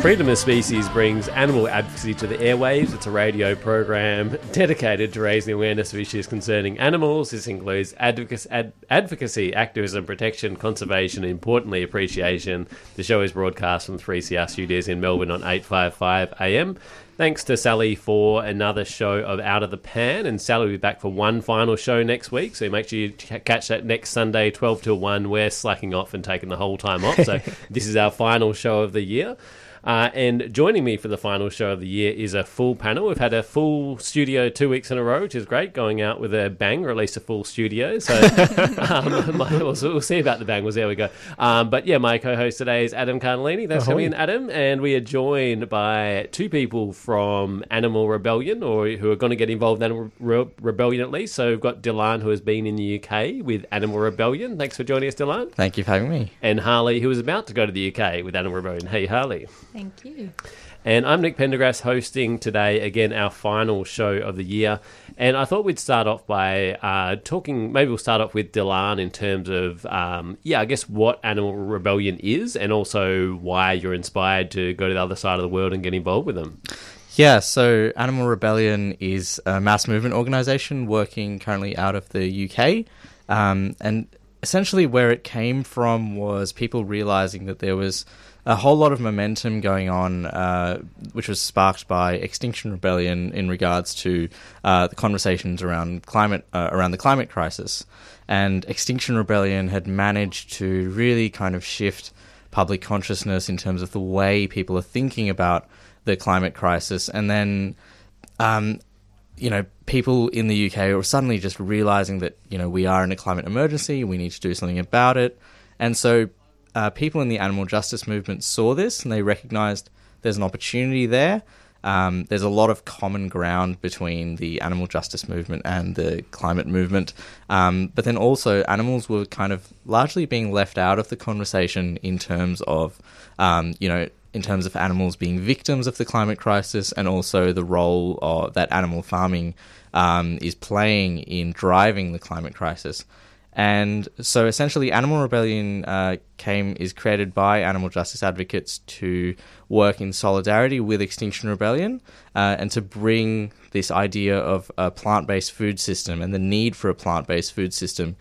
Freedom of Species brings animal advocacy to the airwaves. It's a radio program dedicated to raising awareness of issues concerning animals. This includes advocacy, ad, advocacy, activism, protection, conservation, and importantly, appreciation. The show is broadcast from 3CR studios in Melbourne on 855 AM. Thanks to Sally for another show of Out of the Pan, and Sally will be back for one final show next week. So make sure you catch that next Sunday, twelve to one. We're slacking off and taking the whole time off, so this is our final show of the year. Uh, and joining me for the final show of the year is a full panel. We've had a full studio two weeks in a row, which is great. Going out with a bang, or release a full studio. So um, my, we'll, we'll, see about the bangles. There we go. Um, but yeah, my co-host today is Adam Cardilini. Thanks for coming in, Adam. And we are joined by two people from Animal Rebellion, or who are going to get involved in Animal Re- Rebellion at least. So we've got Dylan, who has been in the UK with Animal Rebellion. Thanks for joining us, Dylan. Thank you for having me. And Harley, who is about to go to the UK with Animal Rebellion. Hey, Harley. Thank you. And I'm Nick Pendergrass hosting today, again, our final show of the year. And I thought we'd start off by uh, talking, maybe we'll start off with Dylan in terms of, um, yeah, I guess what Animal Rebellion is and also why you're inspired to go to the other side of the world and get involved with them. Yeah, so Animal Rebellion is a mass movement organisation working currently out of the UK. Um, and essentially, where it came from was people realising that there was a whole lot of momentum going on, uh, which was sparked by Extinction Rebellion in regards to uh, the conversations around climate, uh, around the climate crisis. And Extinction Rebellion had managed to really kind of shift public consciousness in terms of the way people are thinking about the climate crisis. And then, um, you know, people in the UK are suddenly just realizing that, you know, we are in a climate emergency, we need to do something about it. And so uh, people in the animal justice movement saw this and they recognized there's an opportunity there. Um, there's a lot of common ground between the animal justice movement and the climate movement. Um, but then also, animals were kind of largely being left out of the conversation in terms of, um, you know, in terms of animals being victims of the climate crisis and also the role of, that animal farming um, is playing in driving the climate crisis. And so essentially, Animal Rebellion uh, came is created by animal justice advocates to work in solidarity with Extinction Rebellion uh, and to bring this idea of a plant based food system and the need for a plant based food system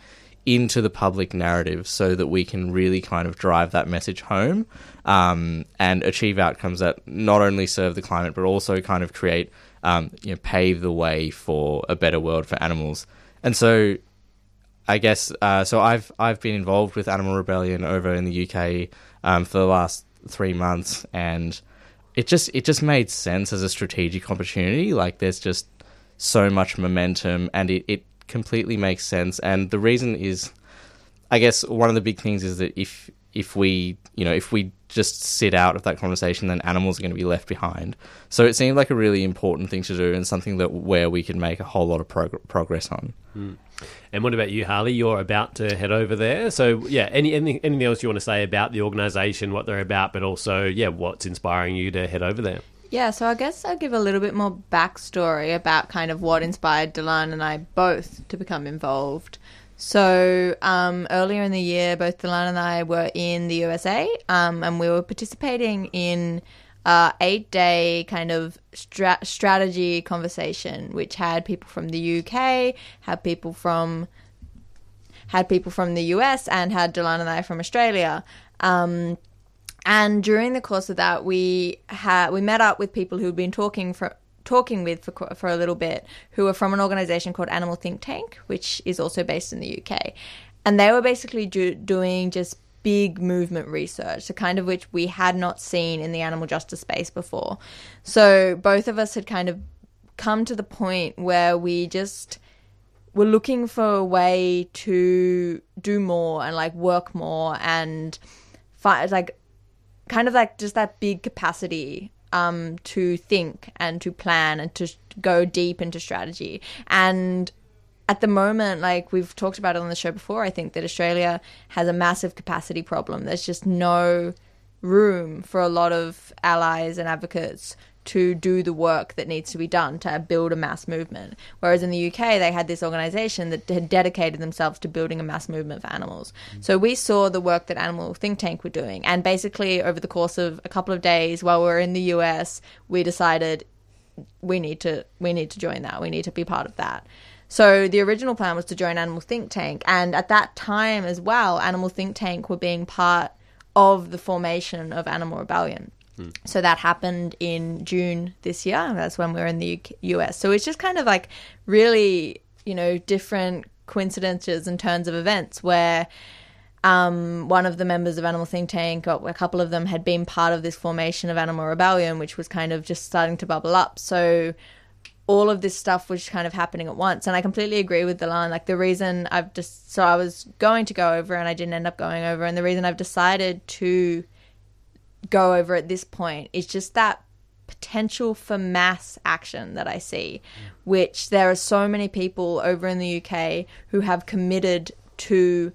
into the public narrative so that we can really kind of drive that message home um, and achieve outcomes that not only serve the climate but also kind of create, um, you know, pave the way for a better world for animals. And so I guess uh, so. I've I've been involved with Animal Rebellion over in the UK um, for the last three months, and it just it just made sense as a strategic opportunity. Like there's just so much momentum, and it, it completely makes sense. And the reason is, I guess one of the big things is that if if we you know if we just sit out of that conversation, then animals are going to be left behind. So it seemed like a really important thing to do, and something that where we could make a whole lot of prog- progress on. Mm. And what about you, Harley? You're about to head over there. So, yeah, any, anything, anything else you want to say about the organisation, what they're about, but also, yeah, what's inspiring you to head over there? Yeah, so I guess I'll give a little bit more backstory about kind of what inspired Dylan and I both to become involved. So um, earlier in the year, both Delana and I were in the USA, um, and we were participating in uh, eight day kind of stra- strategy conversation, which had people from the UK, had people from had people from the US, and had Delana and I from Australia. Um, and during the course of that, we had we met up with people who'd been talking for talking with for for a little bit, who were from an organisation called Animal Think Tank, which is also based in the UK, and they were basically do, doing just big movement research, the kind of which we had not seen in the animal justice space before. So both of us had kind of come to the point where we just were looking for a way to do more and like work more and find like kind of like just that big capacity um, to think and to plan and to go deep into strategy. And at the moment, like we've talked about it on the show before, I think that Australia has a massive capacity problem. There's just no room for a lot of allies and advocates to do the work that needs to be done to build a mass movement. Whereas in the UK, they had this organization that had dedicated themselves to building a mass movement for animals. Mm. So we saw the work that Animal Think Tank were doing. And basically, over the course of a couple of days while we were in the US, we decided we need to we need to join that. We need to be part of that. So the original plan was to join Animal Think Tank, and at that time as well, Animal Think Tank were being part of the formation of Animal Rebellion. So that happened in June this year. That's when we were in the US. So it's just kind of like really, you know, different coincidences and turns of events where um, one of the members of Animal Think Tank, a couple of them, had been part of this formation of Animal Rebellion, which was kind of just starting to bubble up. So all of this stuff was kind of happening at once. And I completely agree with Delan. Like the reason I've just so I was going to go over and I didn't end up going over, and the reason I've decided to go over at this point is just that potential for mass action that I see, which there are so many people over in the UK who have committed to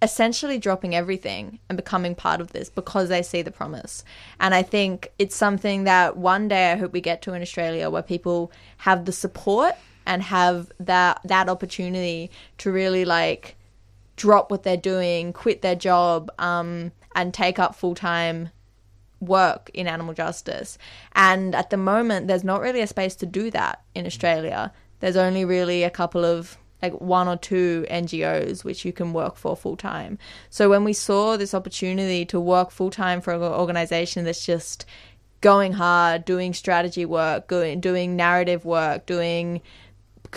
essentially dropping everything and becoming part of this because they see the promise. And I think it's something that one day I hope we get to in Australia where people have the support and have that that opportunity to really like drop what they're doing, quit their job, um, and take up full time work in animal justice. And at the moment, there's not really a space to do that in Australia. There's only really a couple of like one or two NGOs which you can work for full time. So when we saw this opportunity to work full time for an organization that's just going hard, doing strategy work, doing, doing narrative work, doing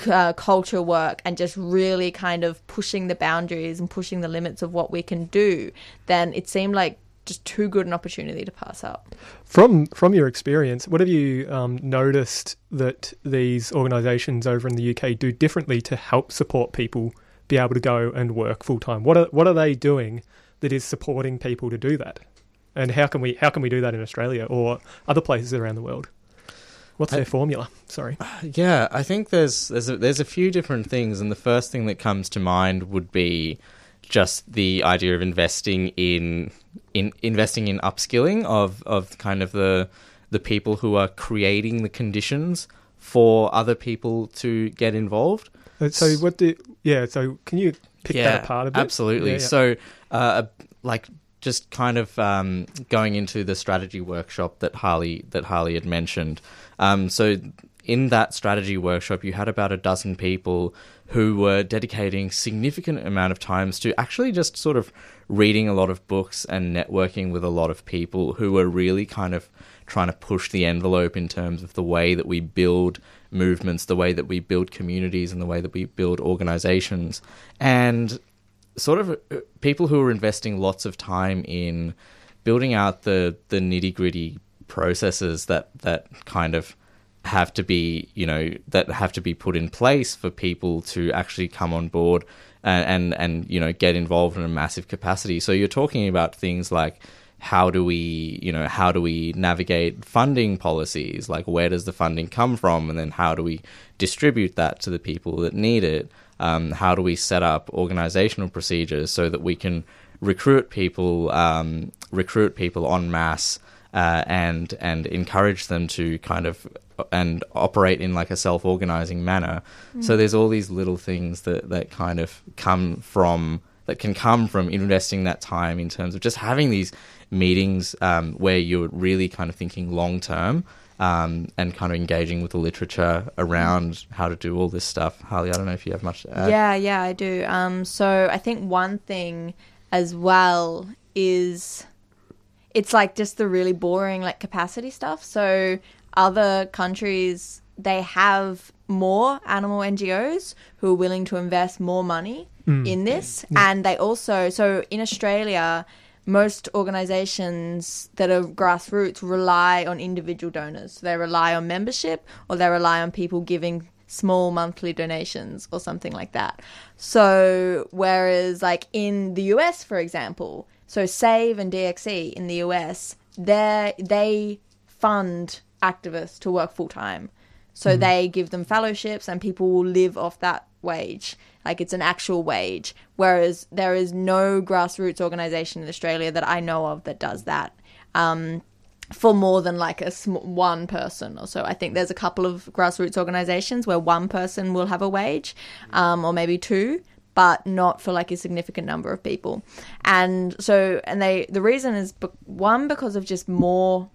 uh, culture work, and just really kind of pushing the boundaries and pushing the limits of what we can do, then it seemed like just too good an opportunity to pass up. From from your experience, what have you um, noticed that these organisations over in the UK do differently to help support people be able to go and work full time? What are what are they doing that is supporting people to do that? And how can we how can we do that in Australia or other places around the world? What's their formula? Sorry. Yeah, I think there's there's a, there's a few different things, and the first thing that comes to mind would be just the idea of investing in in investing in upskilling of of kind of the the people who are creating the conditions for other people to get involved. Uh, So what do yeah? So can you pick that apart a bit? Absolutely. Yeah, yeah. So, uh, like, just kind of um, going into the strategy workshop that Harley that Harley had mentioned. Um, so, in that strategy workshop, you had about a dozen people who were dedicating significant amount of times to actually just sort of reading a lot of books and networking with a lot of people who were really kind of trying to push the envelope in terms of the way that we build movements, the way that we build communities, and the way that we build organizations. And sort of uh, people who are investing lots of time in building out the the nitty gritty processes that that kind of have to be you know that have to be put in place for people to actually come on board and and, and you know get involved in a massive capacity. So you're talking about things like how do we you know how do we navigate funding policies? Like where does the funding come from? And then how do we distribute that to the people that need it um, how do we set up organizational procedures so that we can recruit people um, recruit people en masse uh, and and encourage them to kind of and operate in like a self-organizing manner. So there's all these little things that that kind of come from that can come from investing that time in terms of just having these meetings um, where you're really kind of thinking long term um, and kind of engaging with the literature around how to do all this stuff. Harley, I don't know if you have much to add. Yeah, yeah, I do. Um, so I think one thing as well is it's like just the really boring like capacity stuff. So other countries they have more animal NGOs who are willing to invest more money in this, and they also so in Australia. Most organizations that are grassroots rely on individual donors. They rely on membership or they rely on people giving small monthly donations or something like that. So, whereas like in the US, for example, so Save and DXE in the US, they they fund activists to work full time. So mm-hmm. they give them fellowships and people will live off that wage. Like it's an actual wage. Whereas there is no grassroots organization in Australia that I know of that does that. Um, for more than like a sm- one person or so. I think there's a couple of grassroots organizations where one person will have a wage, um, or maybe two, but not for like a significant number of people. And so, and they, the reason is be- one because of just more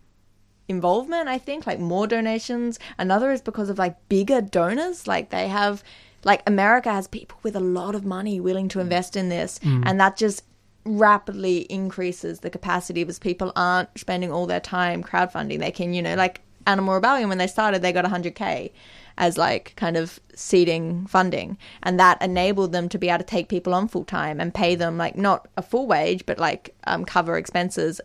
involvement, I think, like more donations. Another is because of like bigger donors, like they have. Like America has people with a lot of money willing to invest in this, and that just rapidly increases the capacity because people aren't spending all their time crowdfunding. They can, you know, like Animal Rebellion, when they started, they got 100K as like kind of seeding funding. And that enabled them to be able to take people on full time and pay them like not a full wage, but like um, cover expenses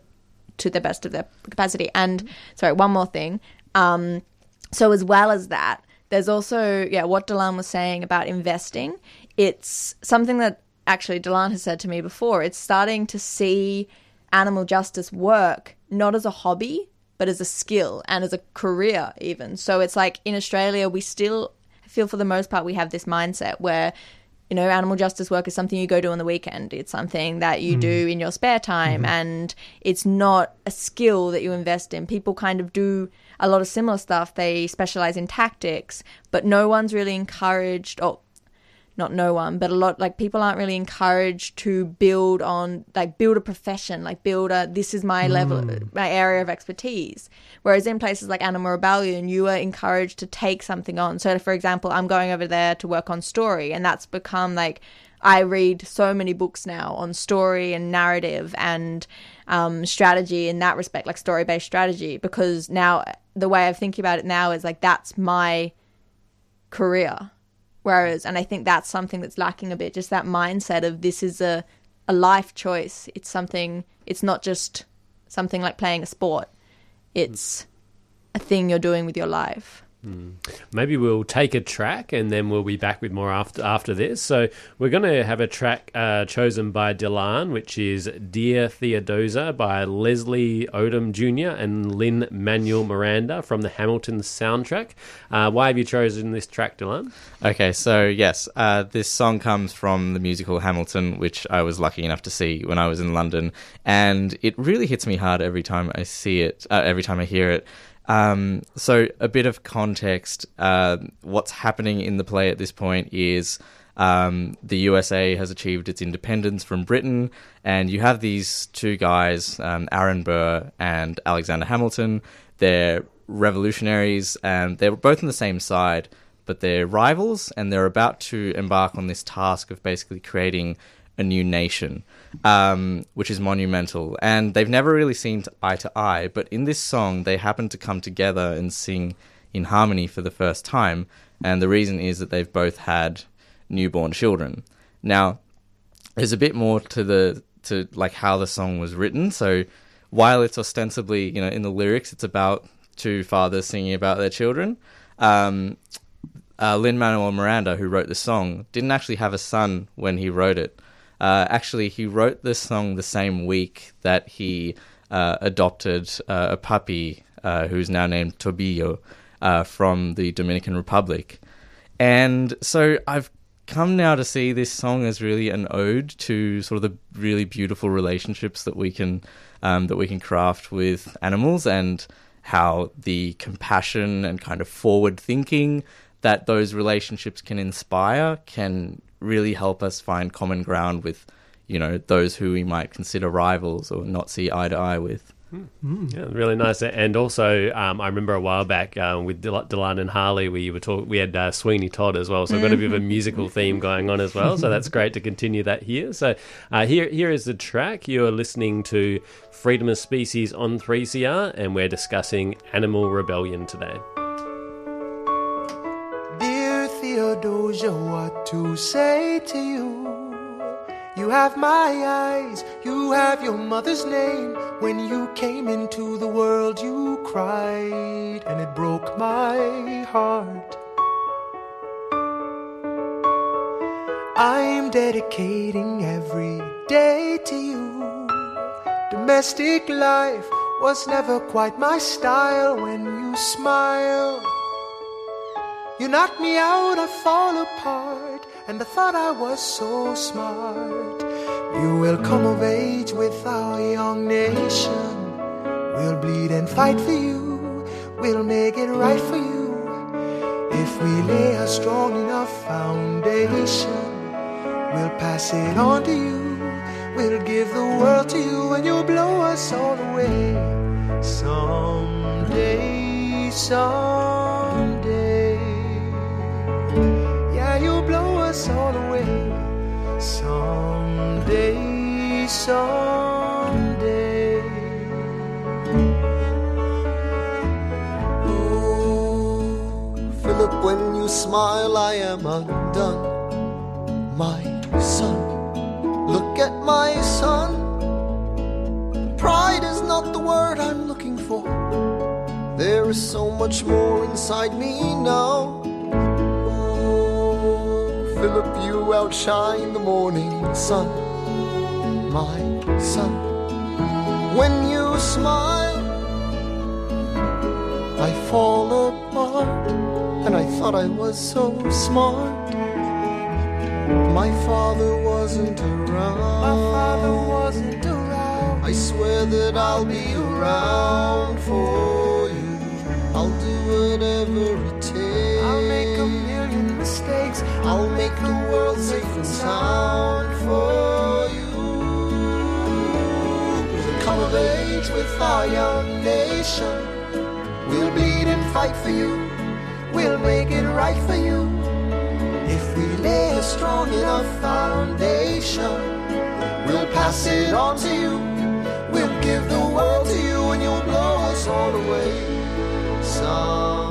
to the best of their capacity. And sorry, one more thing. Um, so as well as that, there's also yeah what Delan was saying about investing. It's something that actually Delan has said to me before. It's starting to see animal justice work not as a hobby but as a skill and as a career even. So it's like in Australia we still feel for the most part we have this mindset where you know animal justice work is something you go do on the weekend it's something that you hmm. do in your spare time mm-hmm. and it's not a skill that you invest in people kind of do a lot of similar stuff they specialize in tactics but no one's really encouraged or not no one, but a lot like people aren't really encouraged to build on like build a profession, like build a this is my level, hmm. my area of expertise. Whereas in places like Animal Rebellion, you are encouraged to take something on. So, for example, I'm going over there to work on story, and that's become like I read so many books now on story and narrative and um, strategy in that respect, like story based strategy, because now the way I'm thinking about it now is like that's my career. Whereas, and I think that's something that's lacking a bit, just that mindset of this is a, a life choice. It's something, it's not just something like playing a sport, it's a thing you're doing with your life. Maybe we'll take a track and then we'll be back with more after after this. So we're going to have a track uh, chosen by Delan, which is "Dear Theodosia" by Leslie Odom Jr. and Lin Manuel Miranda from the Hamilton soundtrack. Uh, why have you chosen this track, Delan? Okay, so yes, uh, this song comes from the musical Hamilton, which I was lucky enough to see when I was in London, and it really hits me hard every time I see it, uh, every time I hear it. Um, so, a bit of context uh, what's happening in the play at this point is um, the USA has achieved its independence from Britain, and you have these two guys, um, Aaron Burr and Alexander Hamilton. They're revolutionaries, and they're both on the same side, but they're rivals, and they're about to embark on this task of basically creating a new nation, um, which is monumental. And they've never really seen eye to eye, but in this song, they happen to come together and sing in harmony for the first time. And the reason is that they've both had newborn children. Now, there's a bit more to the to like how the song was written. So while it's ostensibly, you know, in the lyrics, it's about two fathers singing about their children. Um, uh, Lin Manuel Miranda, who wrote the song, didn't actually have a son when he wrote it. Uh, actually, he wrote this song the same week that he uh, adopted uh, a puppy uh, who's now named Tobillo uh, from the Dominican Republic. And so I've come now to see this song as really an ode to sort of the really beautiful relationships that we can um, that we can craft with animals and how the compassion and kind of forward thinking that those relationships can inspire can really help us find common ground with you know those who we might consider rivals or not see eye to eye with Yeah, really nice. And also, um, I remember a while back um, with Del- Delan and Harley, we were talk- we had uh, Sweeney Todd as well, so we've got a bit of a musical theme going on as well. So that's great to continue that here. So uh, here here is the track. You're listening to Freedom of Species on 3CR, and we're discussing Animal Rebellion today. Theodosia, what to say to you? You have my eyes, you have your mother's name. When you came into the world, you cried, and it broke my heart. I'm dedicating every day to you. Domestic life was never quite my style when you smile. You knock me out, I fall apart. and I thought I was so smart. You will come of age with our young nation. We'll bleed and fight for you. We'll make it right for you. If we lay a strong enough foundation, we'll pass it on to you. We'll give the world to you and you'll blow us all away. Someday, someday. Us all away. Someday, someday. Oh, Philip, when you smile, I am undone. My son, look at my son. Pride is not the word I'm looking for. There is so much more inside me now. You outshine the morning sun. My son, when you smile, I fall apart, and I thought I was so smart. My father wasn't around. My father wasn't around. I swear that I'll be around for you. I'll do whatever it takes. I'll make the world safe and sound for you. We'll come of age with our young nation. We'll bleed and fight for you. We'll make it right for you. If we lay a strong enough foundation, we'll pass it on to you. We'll give the world to you and you'll blow us all away. Someday,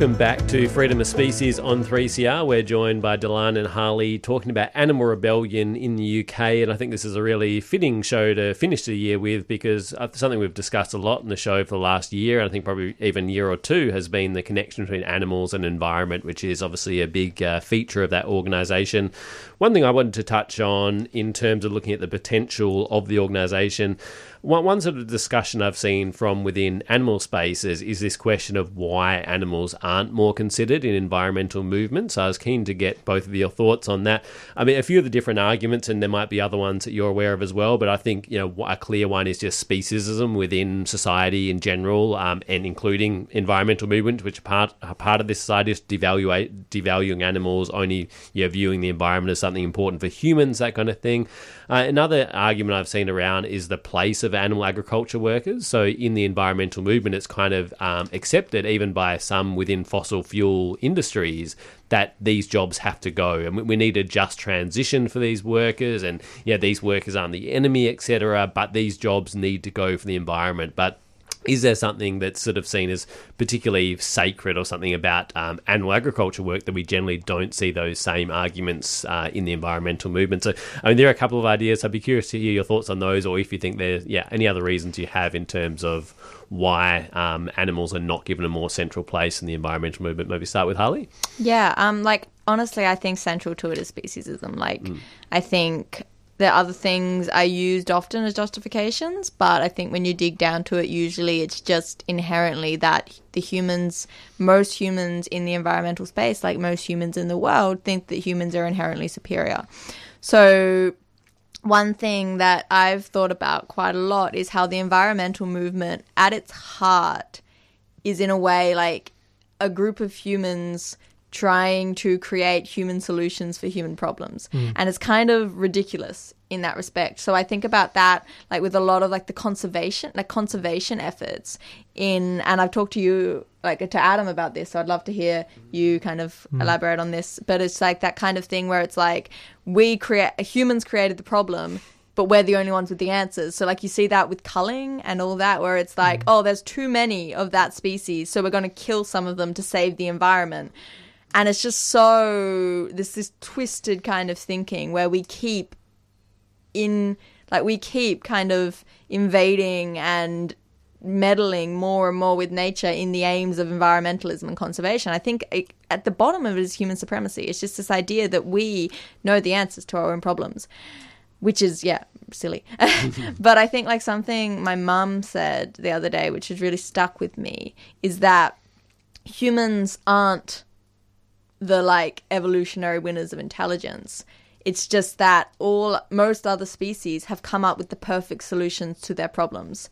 Welcome back to Freedom of Species on 3CR. We're joined by Delan and Harley talking about animal rebellion in the UK, and I think this is a really fitting show to finish the year with because uh, something we've discussed a lot in the show for the last year, and I think probably even year or two, has been the connection between animals and environment, which is obviously a big uh, feature of that organisation. One thing I wanted to touch on in terms of looking at the potential of the organisation one, one sort of discussion I've seen from within animal spaces is this question of why animals aren't more considered in environmental movements. So I was keen to get both of your thoughts on that. I mean, a few of the different arguments, and there might be other ones that you're aware of as well, but I think you know a clear one is just speciesism within society in general, um, and including environmental movements, which are part are part of this society is devalue, devaluing animals, only you know, viewing the environment as something important for humans, that kind of thing. Uh, another argument I've seen around is the place of animal agriculture workers. So, in the environmental movement, it's kind of um, accepted, even by some within fossil fuel industries, that these jobs have to go, and we need a just transition for these workers. And yeah, these workers aren't the enemy, etc. But these jobs need to go for the environment. But is there something that's sort of seen as particularly sacred or something about um, animal agriculture work that we generally don't see those same arguments uh, in the environmental movement? So, I mean, there are a couple of ideas. I'd be curious to hear your thoughts on those, or if you think there's yeah any other reasons you have in terms of why um, animals are not given a more central place in the environmental movement. Maybe start with Harley. Yeah, um, like honestly, I think central to it is speciesism. Like, I think there are other things I used often as justifications, but I think when you dig down to it, usually it's just inherently that the humans, most humans in the environmental space, like most humans in the world, think that humans are inherently superior. So, one thing that I've thought about quite a lot is how the environmental movement, at its heart, is in a way like a group of humans trying to create human solutions for human problems. Hmm. And it's kind of ridiculous in that respect. So I think about that like with a lot of like the conservation like conservation efforts in and I've talked to you like to Adam about this, so I'd love to hear you kind of hmm. elaborate on this. But it's like that kind of thing where it's like we create humans created the problem but we're the only ones with the answers. So like you see that with culling and all that where it's like, hmm. oh, there's too many of that species, so we're going to kill some of them to save the environment. And it's just so this this twisted kind of thinking where we keep in like we keep kind of invading and meddling more and more with nature in the aims of environmentalism and conservation. I think it, at the bottom of it is human supremacy. It's just this idea that we know the answers to our own problems, which is yeah silly. but I think like something my mum said the other day, which has really stuck with me, is that humans aren't the like evolutionary winners of intelligence. It's just that all most other species have come up with the perfect solutions to their problems.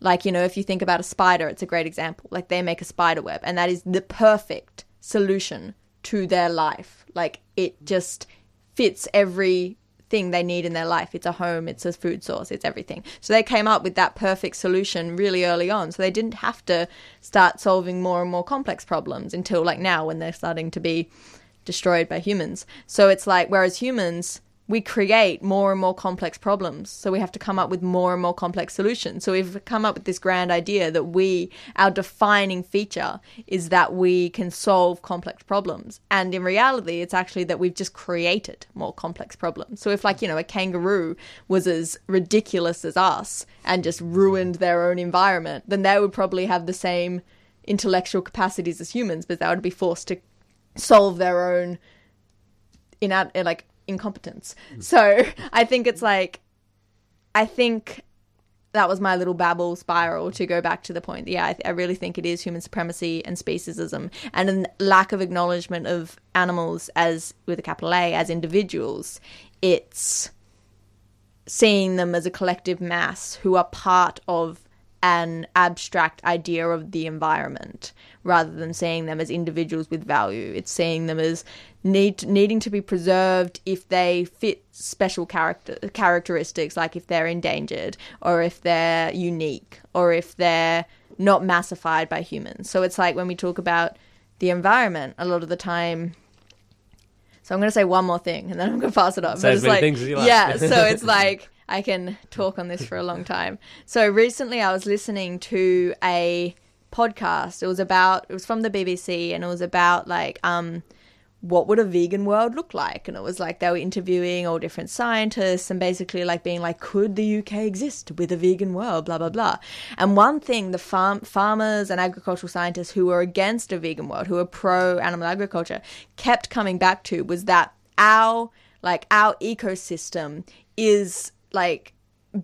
Like, you know, if you think about a spider, it's a great example. Like they make a spider web and that is the perfect solution to their life. Like it just fits every thing they need in their life. It's a home, it's a food source, it's everything. So they came up with that perfect solution really early on. So they didn't have to start solving more and more complex problems until like now when they're starting to be destroyed by humans. So it's like whereas humans we create more and more complex problems. So we have to come up with more and more complex solutions. So we've come up with this grand idea that we, our defining feature is that we can solve complex problems. And in reality, it's actually that we've just created more complex problems. So if, like, you know, a kangaroo was as ridiculous as us and just ruined their own environment, then they would probably have the same intellectual capacities as humans, but they would be forced to solve their own in like incompetence. So I think it's like, I think that was my little babble spiral to go back to the point. Yeah, I, I really think it is human supremacy and speciesism and a lack of acknowledgement of animals as, with a capital A, as individuals. It's seeing them as a collective mass who are part of an abstract idea of the environment rather than seeing them as individuals with value. It's seeing them as need needing to be preserved if they fit special character characteristics, like if they're endangered or if they're unique or if they're not massified by humans. So it's like when we talk about the environment, a lot of the time. So I'm going to say one more thing, and then I'm going to pass it on. Say but like, like. yeah. So it's like I can talk on this for a long time. So recently, I was listening to a podcast. It was about it was from the BBC, and it was about like um what would a vegan world look like? And it was like they were interviewing all different scientists and basically like being like, could the UK exist with a vegan world? Blah blah blah. And one thing the farm farmers and agricultural scientists who were against a vegan world, who were pro animal agriculture, kept coming back to was that our like our ecosystem is like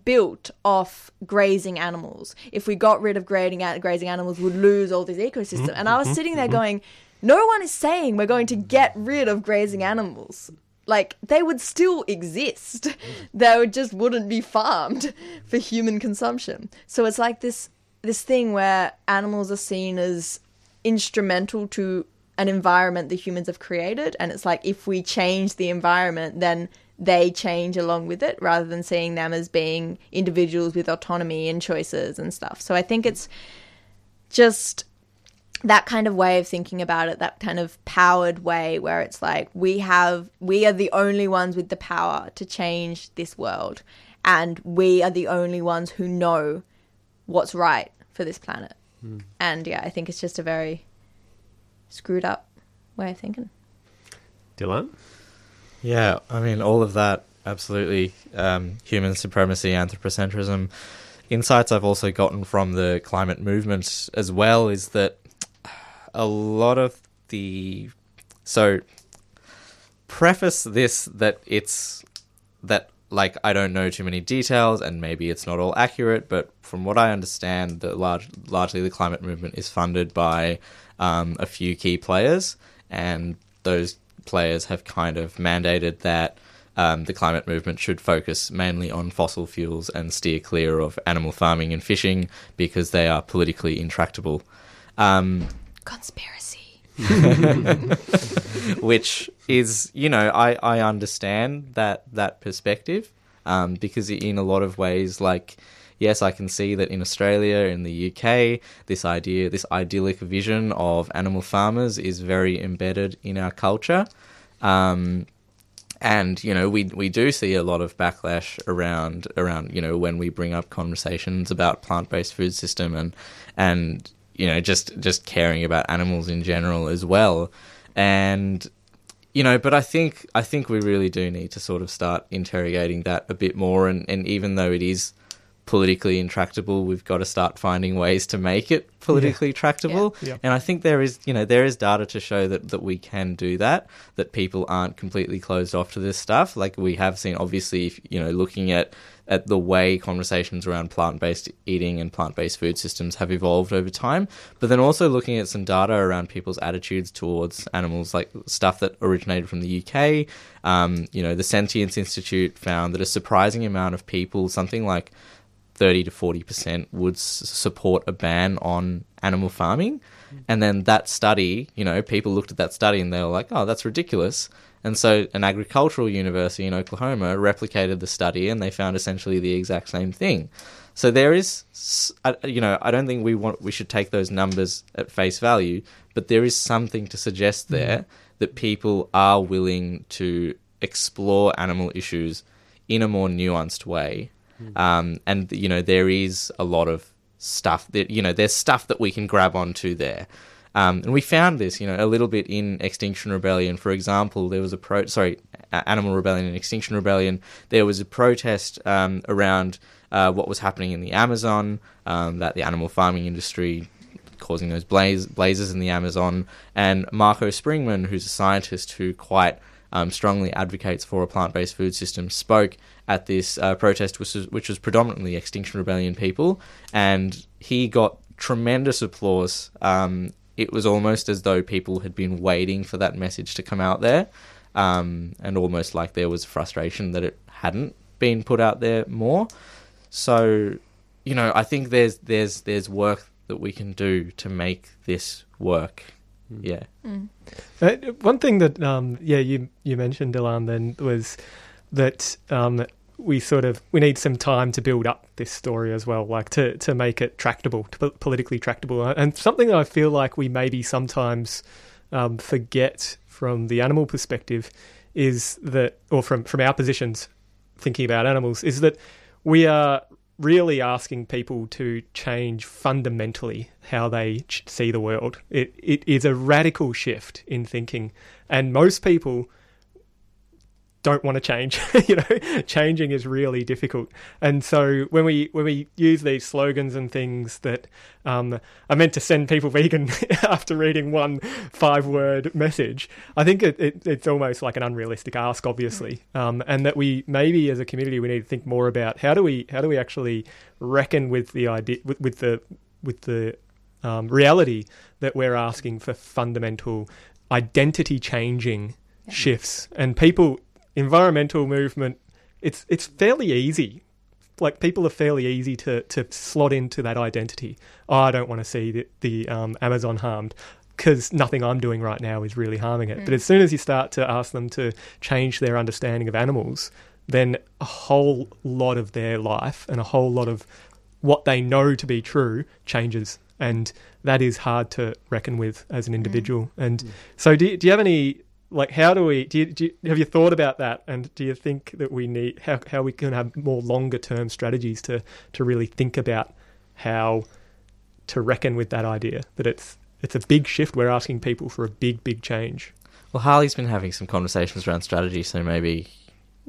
built off grazing animals. If we got rid of grazing grazing animals, we'd lose all this ecosystem. And I was mm-hmm. sitting there mm-hmm. going, no one is saying we're going to get rid of grazing animals. Like they would still exist. They just wouldn't be farmed for human consumption. So it's like this this thing where animals are seen as instrumental to an environment that humans have created and it's like if we change the environment then they change along with it rather than seeing them as being individuals with autonomy and choices and stuff. So I think it's just that kind of way of thinking about it, that kind of powered way where it's like we have, we are the only ones with the power to change this world. And we are the only ones who know what's right for this planet. And yeah, I think it's just a very screwed up way of thinking. Dylan? Yeah, I mean, all of that, absolutely. Um, human supremacy, anthropocentrism. Insights I've also gotten from the climate movement as well is that a lot of the. So, preface this that it's. that, like, I don't know too many details and maybe it's not all accurate, but from what I understand, the large, largely the climate movement is funded by um, a few key players, and those players have kind of mandated that um, the climate movement should focus mainly on fossil fuels and steer clear of animal farming and fishing because they are politically intractable. Um, Conspiracy. which is you know I I understand that that perspective um, because in a lot of ways like yes I can see that in Australia in the UK this idea this idyllic vision of animal farmers is very embedded in our culture. Um, and you know we we do see a lot of backlash around around you know when we bring up conversations about plant based food system and and you know just just caring about animals in general as well. And you know but i think i think we really do need to sort of start interrogating that a bit more. And and even though it is politically intractable we've got to start finding ways to make it politically tractable Yeah. Yeah. and i think there is you know there is data to show that that we can do that that people aren't completely closed off to this stuff like we have seen obviously if, you know looking at at the way conversations around plant-based eating and plant-based food systems have evolved over time but then also looking at some data around people's attitudes towards animals like stuff that originated from the UK um, you know the Sentience Institute found that a surprising amount of people something like 30 to 40% would s- support a ban on animal farming. And then that study, you know, people looked at that study and they were like, oh, that's ridiculous. And so an agricultural university in Oklahoma replicated the study and they found essentially the exact same thing. So there is, you know, I don't think we want we should take those numbers at face value, but there is something to suggest mm. there that people are willing to explore animal issues in a more nuanced way. Um, and you know there is a lot of stuff that you know there's stuff that we can grab onto there. Um, and we found this, you know, a little bit in Extinction Rebellion. For example, there was a pro sorry, Animal Rebellion and Extinction Rebellion. There was a protest um, around uh, what was happening in the Amazon, um, that the animal farming industry causing those blaze, blazes in the Amazon. And Marco Springmann, who's a scientist who quite um, strongly advocates for a plant-based food system, spoke at this uh, protest, which was, which was predominantly Extinction Rebellion people, and he got tremendous applause. Um, it was almost as though people had been waiting for that message to come out there, um, and almost like there was frustration that it hadn't been put out there more. So, you know, I think there's there's there's work that we can do to make this work. Yeah. Uh, one thing that, um, yeah, you you mentioned, Dylan, then was that um, we sort of we need some time to build up this story as well, like to to make it tractable, to politically tractable, Uh, and something that I feel like we maybe sometimes um, forget from the animal perspective is that, or from from our positions thinking about animals, is that we are really asking people to change fundamentally how they see the world. It it is a radical shift in thinking, and most people don't want to change. you know, changing is really difficult. And so when we when we use these slogans and things that um, are meant to send people vegan after reading one five word message, I think it, it, it's almost like an unrealistic ask, obviously. Um, and that we maybe as a community we need to think more about how do we how do we actually reckon with the idea with, with the with the um, reality that we're asking for fundamental identity changing shifts and people environmental movement it's it's fairly easy. Like people are fairly easy to to slot into that identity. Oh, i don't want to see the, the um, amazon harmed because nothing i'm doing right now is really harming it. Hmm. But as soon as you start to ask them to change their understanding of animals then a whole lot of their life and a whole lot of what they know to be true changes. And that is hard to reckon with as an hmm. individual. And hmm. so do, do you have any like how do we do you, do you have you thought about that? And do you think that we need how, how we can have more longer term strategies to to really think about how to reckon with that idea? That it's it's a big shift. We're asking people for a big big change. Well, Harley's been having some conversations around strategy, so maybe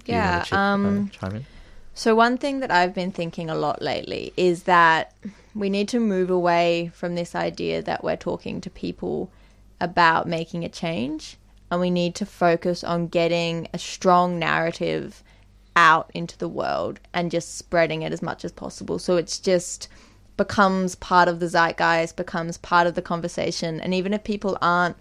Yeah, wanna chip- um, uh, chime in. So, one thing that I've been thinking a lot lately is that we need to move away from this idea that we're talking to people about making a change, and we need to focus on getting a strong narrative out into the world and just spreading it as much as possible. So, it's just becomes part of the zeitgeist, becomes part of the conversation, and even if people aren't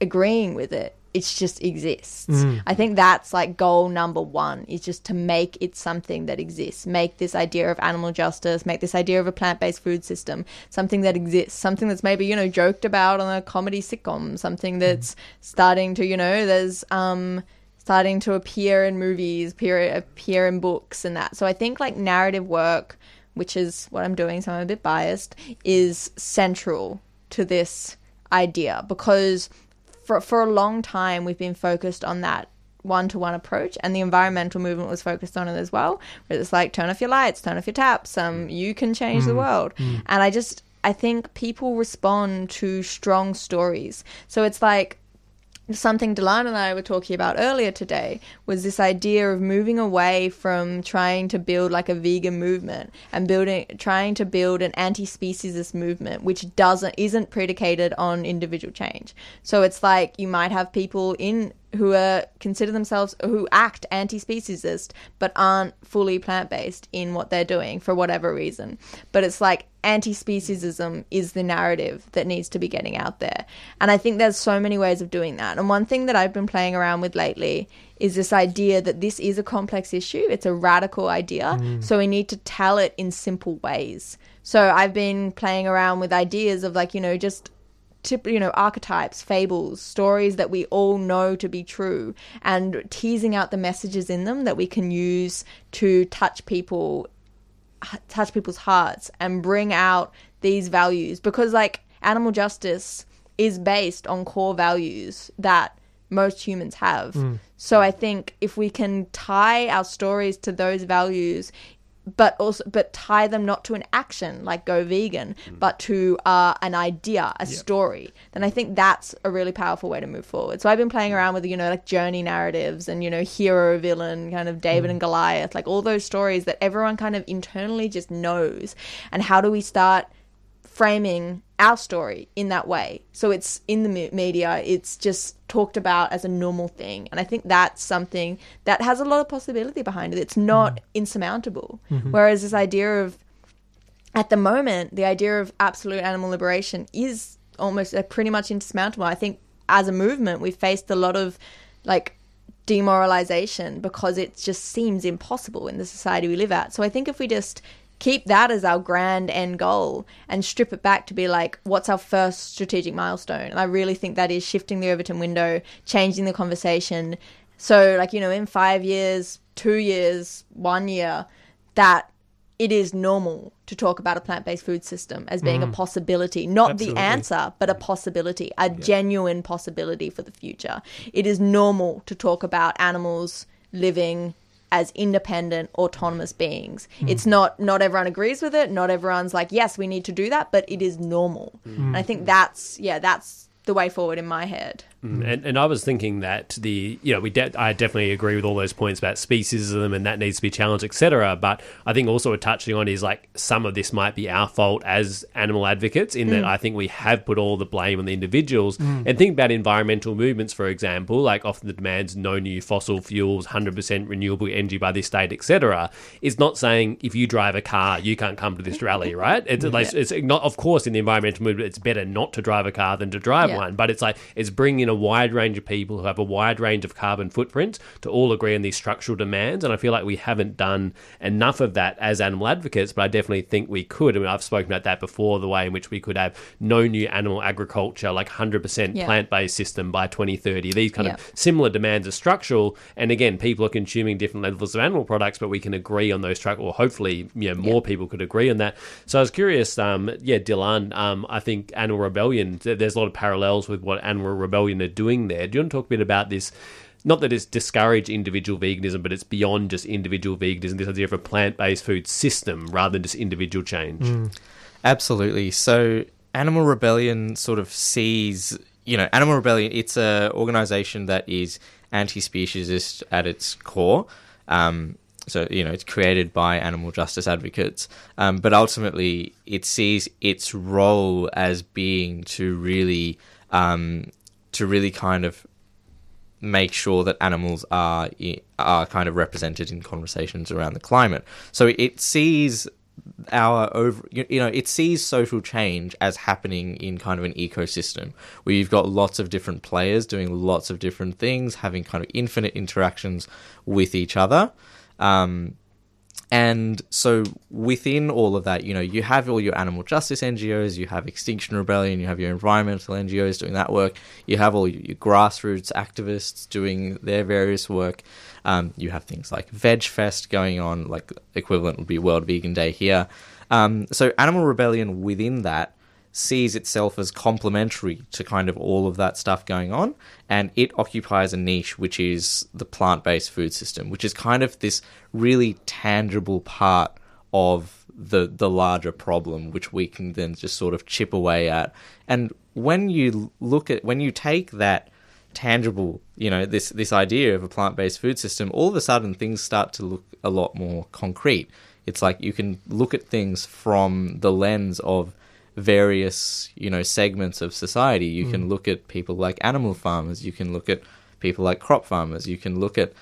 agreeing with it, it just exists. I think that's like goal number one is just to make it something that exists. Make this idea of animal justice, make this idea of a plant based food system something that exists, something that's maybe, you know, joked about on a comedy sitcom, something that's starting to, you know, there's um starting to appear in movies, appear appear in books and that. So I think like narrative work, which is what I'm doing, so I'm a bit biased, is central to this idea because for for a long time we've been focused on that one to one approach and the environmental movement was focused on it as well. Where it's like turn off your lights, turn off your taps, um, mm. you can change the mm. world. Mm. And I just I think people respond to strong stories. So it's like something Dylan and I were talking about earlier today was this idea of moving away from trying to build like a vegan movement and building trying to build an anti-speciesist movement which doesn't isn't predicated on individual change. So it's like you might have people in who are consider themselves who act anti-speciesist but aren't fully plant-based in what they're doing for whatever reason. But it's like anti-speciesism is the narrative that needs to be getting out there. And I think there's so many ways of doing that. And one thing that I've been playing around with lately is this idea that this is a complex issue. It's a radical idea. Mm. So we need to tell it in simple ways. So I've been playing around with ideas of like, you know, just tip, you know, archetypes, fables, stories that we all know to be true, and teasing out the messages in them that we can use to touch people, touch people's hearts, and bring out these values. Because like animal justice is based on core values that most humans have. Mm. So I think if we can tie our stories to those values but also but tie them not to an action like go vegan but to uh, an idea a story. Then i think that's a really powerful way to move forward. So i've been playing around with you know like journey narratives and you know hero villain kind of david and goliath like all those stories that everyone kind of internally just knows. And how do we start framing our story in that way. So it's in the me- media, it's just talked about as a normal thing. And I think that's something that has a lot of possibility behind it. It's not insurmountable. Whereas this idea of, at the moment, the idea of absolute animal liberation is almost uh, pretty much insurmountable. I think as a movement, we've faced a lot of like demoralization because it just seems impossible in the society we live at. So I think if we just keep that as our grand end goal and strip it back to be like, what's our first strategic milestone? And I really think that is shifting the Overton window, changing the conversation. So, like, you know, in five years, two years, one year, that it is normal to talk about a plant based food system as being a mm. possibility, not Absolutely. the answer, but a possibility, a genuine possibility for the future. It is normal to talk about animals living as independent autonomous beings. Hmm. It's not not everyone agrees with it, not everyone's like, yes, we need to do that, but it is normal. Hmm. And I think that's yeah, that's the way forward in my head. Mm-hmm. And, and I was thinking that the you know we de- I definitely agree with all those points about speciesism and that needs to be challenged etc. But I think also what touching on is like some of this might be our fault as animal advocates in that mm. I think we have put all the blame on the individuals mm. and think about environmental movements for example like often the demands no new fossil fuels 100% renewable energy by this date etc. is not saying if you drive a car you can't come to this rally right it's like it's not of course in the environmental movement it's better not to drive a car than to drive Yeah. one but it's like it's bringing in a wide range of people who have a wide range of carbon footprints to all agree on these structural demands. And I feel like we haven't done enough of that as animal advocates, but I definitely think we could. I mean, I've spoken about that before the way in which we could have no new animal agriculture, like 100% Yeah. plant based system by 2030. These kind Yeah. of similar demands are structural. And again, people are consuming different levels of animal products, but we can agree on those structural, or hopefully, you know, more people could agree on that. So I was curious, um, yeah, Dylan, um, I think Animal Rebellion, there's a lot of parallels with what Animal Rebellion are doing there. Do you want to talk a bit about this? Not that it's discourage individual veganism, but it's beyond just individual veganism, this idea of a plant based food system rather than just individual change. Absolutely. So Animal Rebellion sort of sees, you know, Animal Rebellion. It's a organization that is anti-speciesist at its core. Um, so you know, it's created by animal justice advocates, um, but ultimately it sees its role as being to really, um, to really kind of make sure that animals are are kind of represented in conversations around the climate. So it sees our over you know it sees social change as happening in kind of an ecosystem where you've got lots of different players doing lots of different things having kind of infinite interactions with each other um, and so within all of that, you know, you have all your animal justice NGOs, you have Extinction Rebellion, you have your environmental NGOs doing that work, you have all your grassroots activists doing their various work. Um, you have things like Veg Fest going on, like equivalent would be World Vegan Day here. Um, so Animal Rebellion within that sees itself as complementary to kind of all of that stuff going on and it occupies a niche which is the plant-based food system which is kind of this really tangible part of the the larger problem which we can then just sort of chip away at. And when you look at when you take that tangible you know this this idea of a plant-based food system all of a sudden things start to look a lot more concrete. It's like you can look at things from the lens of various you know segments of society. You can look at people like animal farmers. You can look at people like crop farmers. You can look at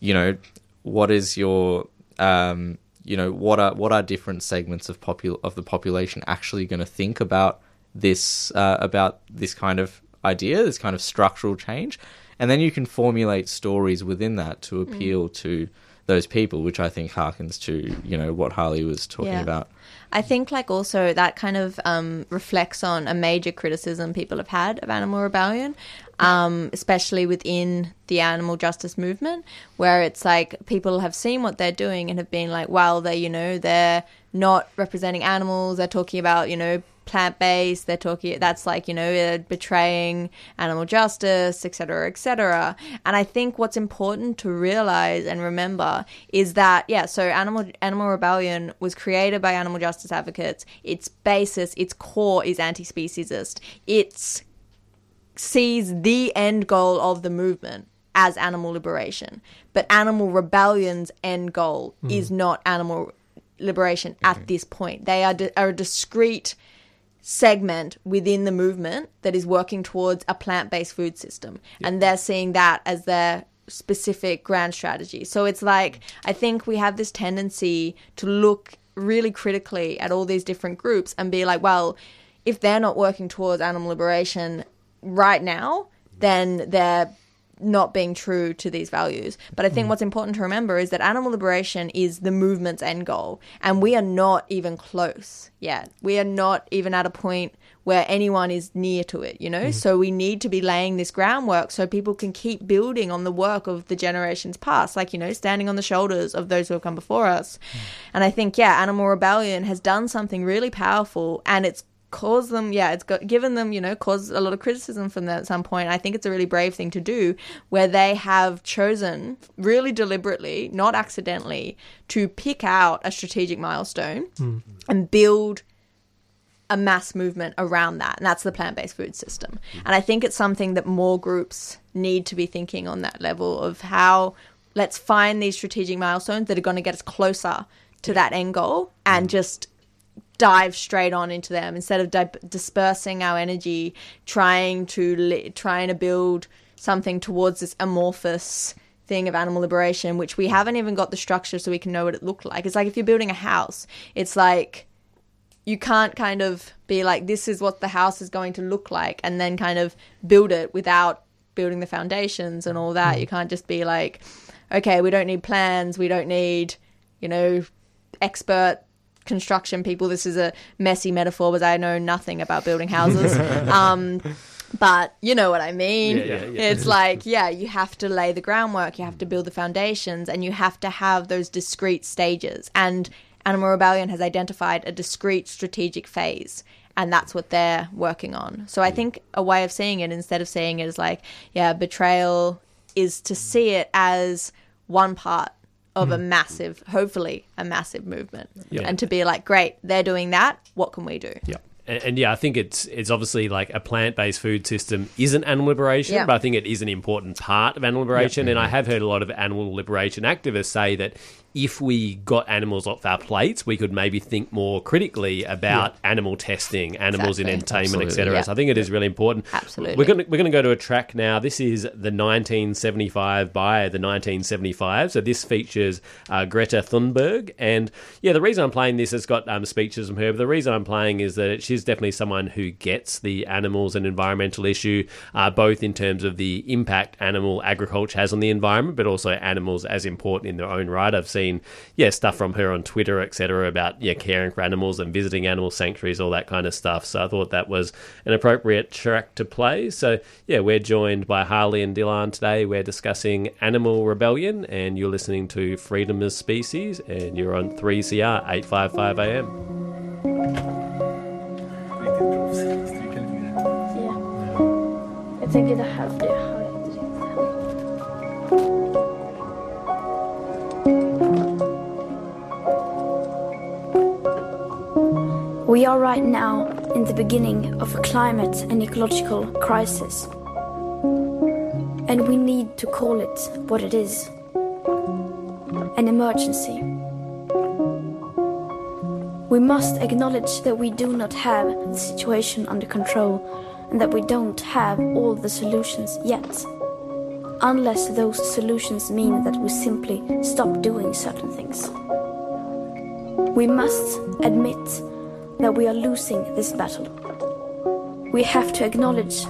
you know what is your um you know what are what are different segments of popul- of the population actually going to think about this uh, about this kind of idea this kind of structural change? And then you can formulate stories within that to appeal to those people which i think harkens to you know what harley was talking Yeah. about I think like also that kind of um, reflects on a major criticism people have had of Animal Rebellion, um, especially within the animal justice movement, where it's like people have seen what they're doing and have been like, well, they you know they're not representing animals. They're talking about you know plant based. They're talking that's like you know betraying animal justice, etc., etc. And I think what's important to realize and remember is that yeah, so animal animal rebellion was created by animal justice advocates. Its basis, its core is anti-speciesist. It's sees the end goal of the movement as animal liberation. But animal rebellion's end goal hmm. is not animal liberation at mm-hmm. this point. They are, di- are a discrete segment within the movement that is working towards a plant-based food system. And they're seeing that as their specific grand strategy. So it's like i think we have this tendency to look really critically at all these different groups and be like well if they're not working towards animal liberation right now then they're not being true to these values. But I think mm. what's important to remember is that animal liberation is the movement's end goal, and we are not even close yet. We are not even at a point where anyone is near to it, you know? Mm-hmm. So we need to be laying this groundwork so people can keep building on the work of the generations past, like, you know, standing on the shoulders of those who have come before us. Mm. And I think, yeah, Animal Rebellion has done something really powerful and it's caused them yeah it's got given them you know caused a lot of criticism from them at some point i think it's a really brave thing to do where they have chosen really deliberately not accidentally to pick out a strategic milestone hmm. and build a mass movement around that. And that's the plant-based food system. And i think it's something that more groups need to be thinking on that level of how let's find these strategic milestones that are going to get us closer to that end goal and hmm. just dive straight on into them instead of di- dispersing our energy trying to li- trying to build something towards this amorphous thing of animal liberation which we haven't even got the structure so we can know what it looked like. It's like if you're building a house it's like you can't kind of be like this is what the house is going to look like and then kind of build it without building the foundations and all that. Mm. You can't just be like okay we don't need plans. We don't need you know expert construction people this is a messy metaphor because i know nothing about building houses. Um but you know what i mean? Yeah, yeah, yeah. it's like yeah you have to lay the groundwork you have to build the foundations and you have to have those discrete stages. And animal rebellion has identified a discrete strategic phase and that's what they're working on. So i think a way of seeing it instead of seeing it as like yeah betrayal is to see it as one part of a hmm. massive hopefully a massive movement Yeah. and to be like great they're doing that what can we do Yeah. And, and yeah, I think it's it's obviously like a plant based food system isn't animal liberation, Yeah. but I think it is an important part of animal liberation. And I have heard a lot of animal liberation activists say that if we got animals off our plates, we could maybe think more critically about animal testing, animals in entertainment, etc. Yeah. So I think it is really important. Absolutely. We're going to, we're going to go to a track now. This is the 1975 by the 1975. So this features uh, Greta Thunberg, and yeah, the reason I'm playing this has got um, speeches from her. But the reason I'm playing is that she's definitely someone who gets the animals and environmental issue, uh, both in terms of the impact animal agriculture has on the environment, but also animals as important in their own right. I've seen yeah stuff from her on Twitter, etc., about yeah caring for animals and visiting animal sanctuaries, all that kind of stuff. So I thought that was an appropriate track to play. So yeah, we're joined by Harley and Dylan today. We're discussing animal rebellion, and you're listening to Freedom of Species, and you're on 3CR 855 AM. Tänker det här för det We are right now in the beginning of a climate and ecological crisis. And we need to call it what it is an emergency. We must acknowledge that we do not have the situation under control and that we don't have all the solutions yet. Unless those solutions mean that we simply stop doing certain things. We must admit that we are losing this battle. We have to acknowledge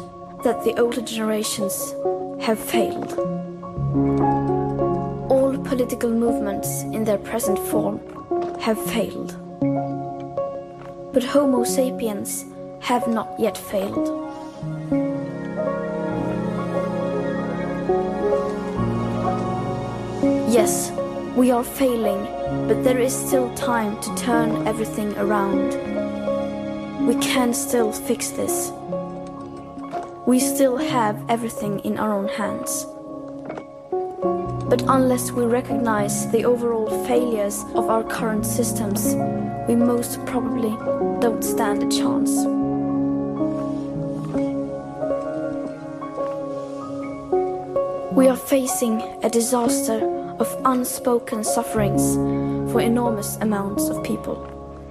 that the older generations have failed. All political movements in their present form have failed. But Homo sapiens have not yet failed. Yes, we are failing, but there is still time to turn everything around. We can still fix this. We still have everything in our own hands. But unless we recognize the overall failures of our current systems, we most probably don't stand a chance. We are facing a disaster of unspoken sufferings for enormous amounts of people.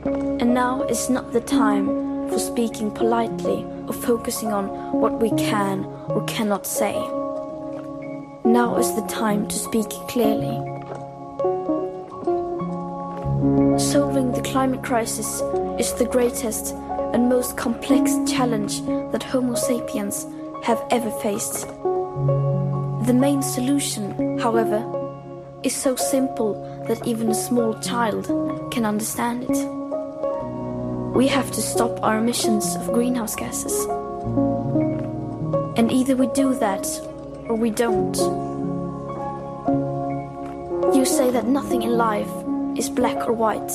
And now is not the time for speaking politely or focusing on what we can or cannot say. Now is the time to speak clearly. Solving the climate crisis is the greatest and most complex challenge that Homo sapiens have ever faced. The main solution, however, is so simple that even a small child can understand it. We have to stop our emissions of greenhouse gases. And either we do that or we don't. You say that nothing in life is black or white,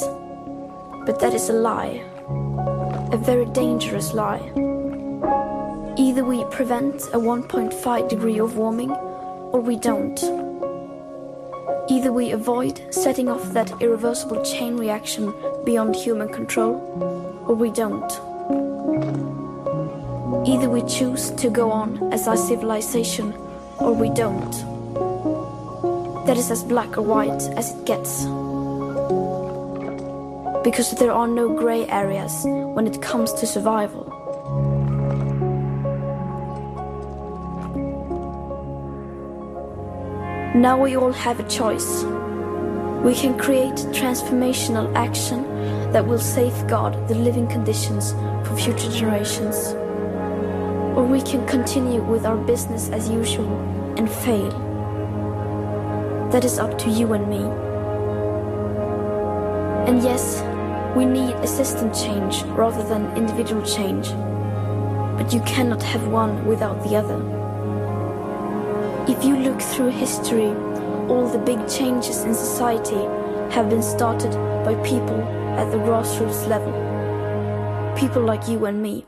but that is a lie. A very dangerous lie. Either we prevent a 1.5 degree of warming or we don't. Either we avoid setting off that irreversible chain reaction beyond human control, or we don't. Either we choose to go on as our civilization, or we don't. That is as black or white as it gets. Because there are no grey areas when it comes to survival. Now we all have a choice. We can create transformational action that will safeguard the living conditions for future generations. Or we can continue with our business as usual and fail. That is up to you and me. And yes, we need a system change rather than individual change. But you cannot have one without the other. If you look through history, all the big changes in society have been started by people at the grassroots level. People like you and me.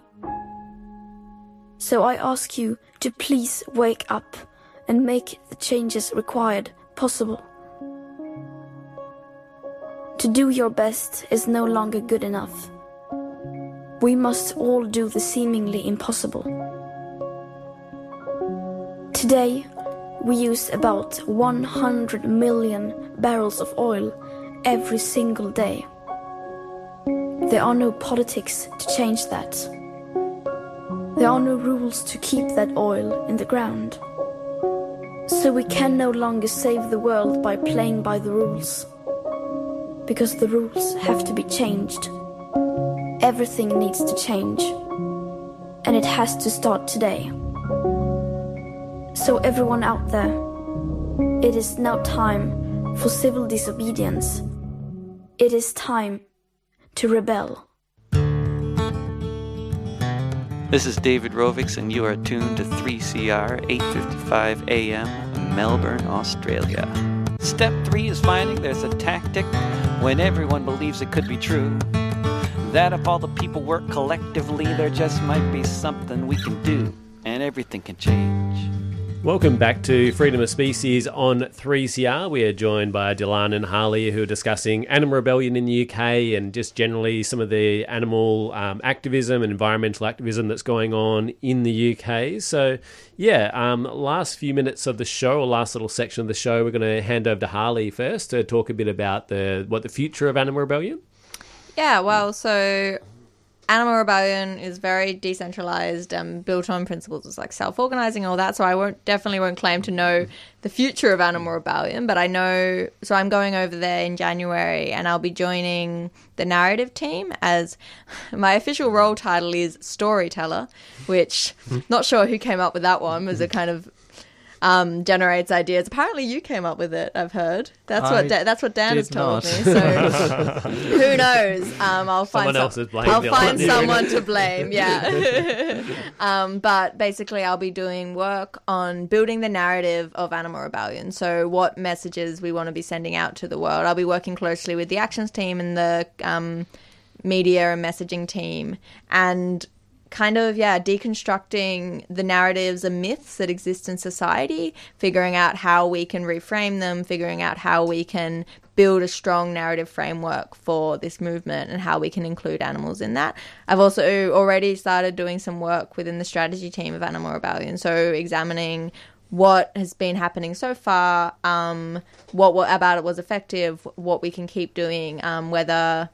So I ask you to please wake up and make the changes required possible. To do your best is no longer good enough. we must all do the seemingly impossible. Today, we use about 100 million barrels of oil every single day. There are no politics to change that. There are no rules to keep that oil in the ground. So we can no longer save the world by playing by the rules. Because the rules have to be changed. Everything needs to change. And it has to start today. So, everyone out there, it is now time for civil disobedience. It is time to rebel. This is David Rovics, and you are tuned to 3CR 8:55 a.m. Melbourne, Australia. Step three is finding there's a tactic when everyone believes it could be true. That if all the people work collectively, there just might be something we can do, and everything can change. Welcome back to Freedom of Species on 3CR. We are joined by Dylan and Harley, who are discussing animal rebellion in the UK and just generally some of the animal um, activism and environmental activism that's going on in the UK. So, yeah, um, last few minutes of the show, or last little section of the show, we're going to hand over to Harley first to talk a bit about the what the future of animal rebellion. Yeah, well, so Animal Rebellion is very decentralized and built on principles of like self-organizing and all that. So I won't definitely won't claim to know the future of Animal Rebellion, but I know. So I'm going over there in January, and I'll be joining the narrative team as my official role title is storyteller, which hmm. not sure who came up with that one. Was a kind of um, generates ideas. Apparently, you came up with it. I've heard. That's I what da- that's what Dan has told not. me. So who knows? Um, I'll Someone find else some- is I'll find someone to blame. Yeah. um, but basically, I'll be doing work on building the narrative of Animal Rebellion. So, what messages we want to be sending out to the world. I'll be working closely with the actions team and the um, media and messaging team, and kind of yeah deconstructing the narratives and myths that exist in society figuring out how we can reframe them figuring out how we can build a strong narrative framework for this movement and how we can include animals in that i've also already started doing some work within the strategy team of animal rebellion so examining what has been happening so far um, what, what about it was effective what we can keep doing um, whether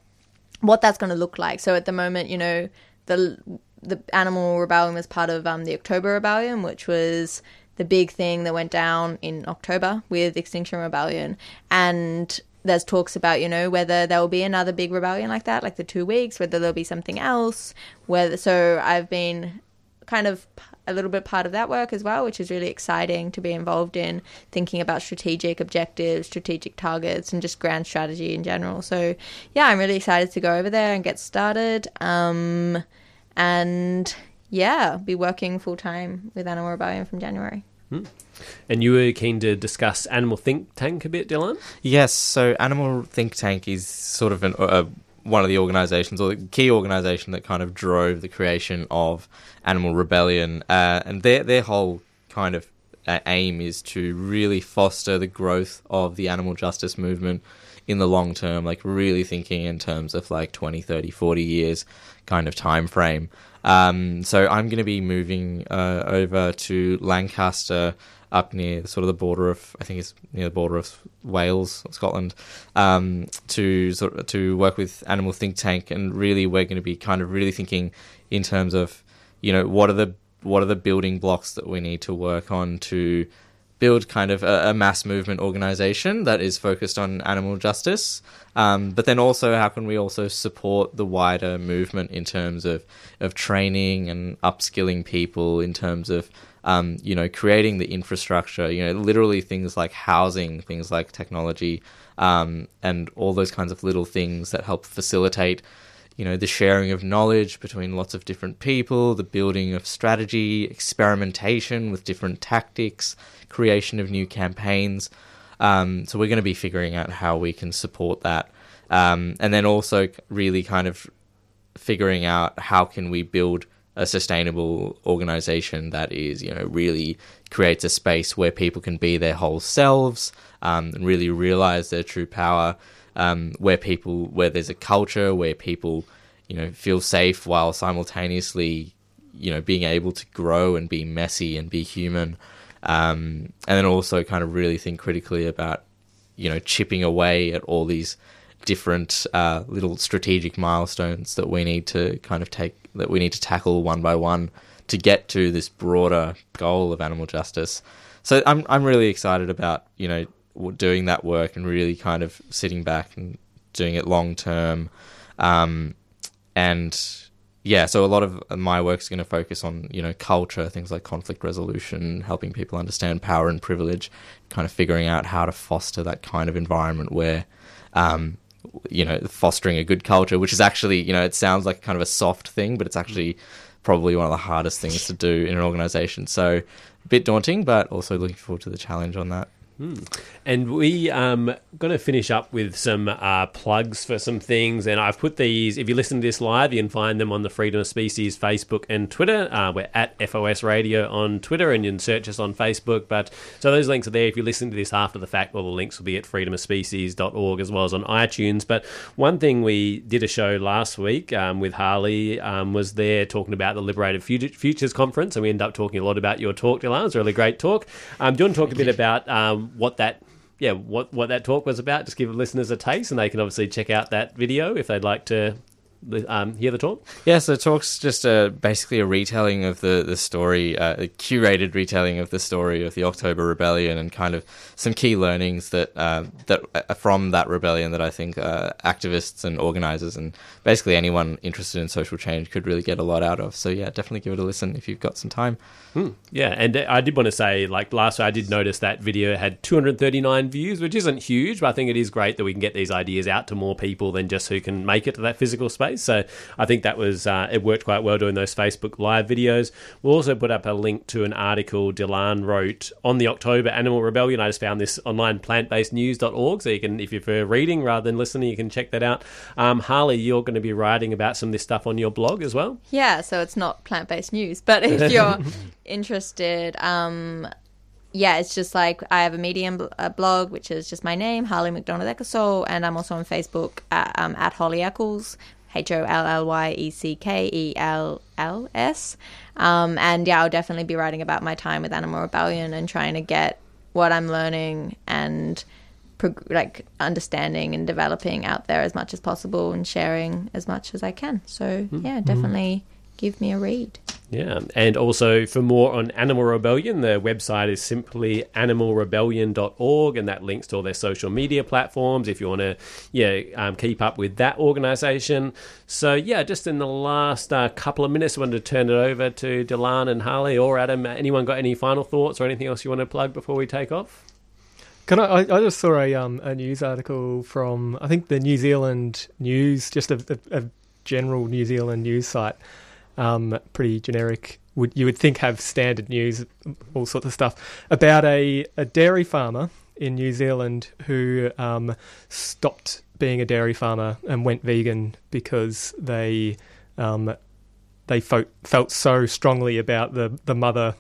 what that's going to look like. So at the moment, you know, the the animal rebellion was part of um, the October Rebellion, which was the big thing that went down in October with Extinction Rebellion, and there's talks about you know whether there will be another big rebellion like that, like the two weeks, whether there'll be something else. Whether so, I've been kind of a little bit part of that work as well, which is really exciting to be involved in thinking about strategic objectives, strategic targets, and just grand strategy in general. So, yeah, I'm really excited to go over there and get started. Um, and yeah, be working full time with Animal Rebellion from January. And you were keen to discuss Animal Think Tank a bit, Dylan? Yes, so Animal Think Tank is sort of an, uh, one of the organizations or the key organization that kind of drove the creation of Animal Rebellion, uh, and their their whole kind of uh, aim is to really foster the growth of the animal justice movement in the long term, like really thinking in terms of like 20, 30, 40 years kind of time frame. Um, so I'm going to be moving uh, over to Lancaster, up near sort of the border of, I think it's near the border of Wales, Scotland, um, to sort of, to work with Animal Think Tank, and really we're going to be kind of really thinking in terms of, you know, what are the what are the building blocks that we need to work on to build kind of a, a mass movement organization that is focused on animal justice. Um, but then also, how can we also support the wider movement in terms of, of training and upskilling people, in terms of, um, you know, creating the infrastructure, you know, literally things like housing, things like technology, um, and all those kinds of little things that help facilitate you know, the sharing of knowledge between lots of different people, the building of strategy, experimentation with different tactics, creation of new campaigns. Um, so we're going to be figuring out how we can support that, um, and then also really kind of figuring out how can we build a sustainable organization that is, you know, really creates a space where people can be their whole selves um, and really realize their true power. Um, where people, where there's a culture where people, you know feel safe while simultaneously you know being able to grow and be messy and be human um, and then also kind of really think critically about you know chipping away at all these different uh, little strategic milestones that we need to kind of take that we need to tackle one by one to get to this broader goal of animal justice. So I'm I'm really excited about you know doing that work and really kind of sitting back and doing it long term, um, and yeah, so a lot of my work is going to focus on you know culture, things like conflict resolution, helping people understand power and privilege, kind of figuring out how to foster that kind of environment where, um, you know, fostering a good culture, which is actually you know it sounds like kind of a soft thing, but it's actually probably one of the hardest things to do in an organization. So a bit daunting, but also looking forward to the challenge on that. Hmm. And we um going to finish up with some uh, plugs for some things, and I've put these. If you listen to this live, you can find them on the Freedom of Species Facebook and Twitter. Uh, we're at FOS Radio on Twitter, and you can search us on Facebook. But so those links are there. If you listen to this after the fact, all the links will be at freedomofspecies.org as well as on iTunes. But one thing we did a show last week um, with Harley um, was there talking about the Liberated Futures Conference, and we ended up talking a lot about your talk, Dylan. It was a really great talk. Um, do you want to talk a bit about um, what that yeah what what that talk was about. Just give listeners a taste, and they can obviously check out that video if they'd like to um, hear the talk? Yeah, so the talk's just a, basically a retelling of the, the story, uh, a curated retelling of the story of the October Rebellion and kind of some key learnings that uh, that uh, from that rebellion that I think uh, activists and organizers and basically anyone interested in social change could really get a lot out of. So yeah, definitely give it a listen if you've got some time. Hmm. Yeah, and I did want to say, like last, I did notice that video had 239 views, which isn't huge, but I think it is great that we can get these ideas out to more people than just who can make it to that physical space. So I think that was uh, it worked quite well doing those Facebook Live videos. We'll also put up a link to an article Dylan wrote on the October Animal Rebellion. I just found this online plantbasednews.org, so you can, if you prefer reading rather than listening, you can check that out. Um, Harley, you're going to be writing about some of this stuff on your blog as well. Yeah, so it's not plant based news, but if you're interested, um, yeah, it's just like I have a Medium blog, which is just my name, Harley McDonald Eckersall, and I'm also on Facebook at, um, at Holly Eccles, H O L L Y E C K E L L S. Um, and yeah, I'll definitely be writing about my time with Animal Rebellion and trying to get what I'm learning and prog- like understanding and developing out there as much as possible and sharing as much as I can. So mm-hmm. yeah, definitely give me a read. Yeah, and also for more on Animal Rebellion, the website is simply animalrebellion.org, and that links to all their social media platforms if you want to, yeah, um, keep up with that organisation. So yeah, just in the last uh, couple of minutes, I wanted to turn it over to Dylan and Harley or Adam. Anyone got any final thoughts or anything else you want to plug before we take off? Can I? I, I just saw a um, a news article from I think the New Zealand News, just a, a, a general New Zealand news site um, pretty generic. Would you would think have standard news, all sorts of stuff about a, a dairy farmer in New Zealand who um, stopped being a dairy farmer and went vegan because they um, they felt, felt so strongly about the the mother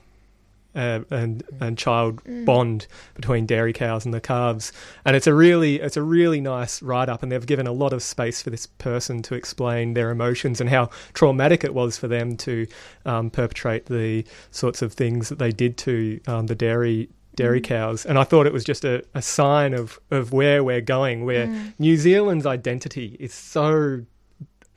uh, and and child mm. bond between dairy cows and the calves. And it's a really it's a really nice write up, and they've given a lot of space for this person to explain their emotions and how traumatic it was for them to um, perpetrate the sorts of things that they did to um, the dairy dairy mm. cows. And I thought it was just a, a sign of, of where we're going, where mm. New Zealand's identity is so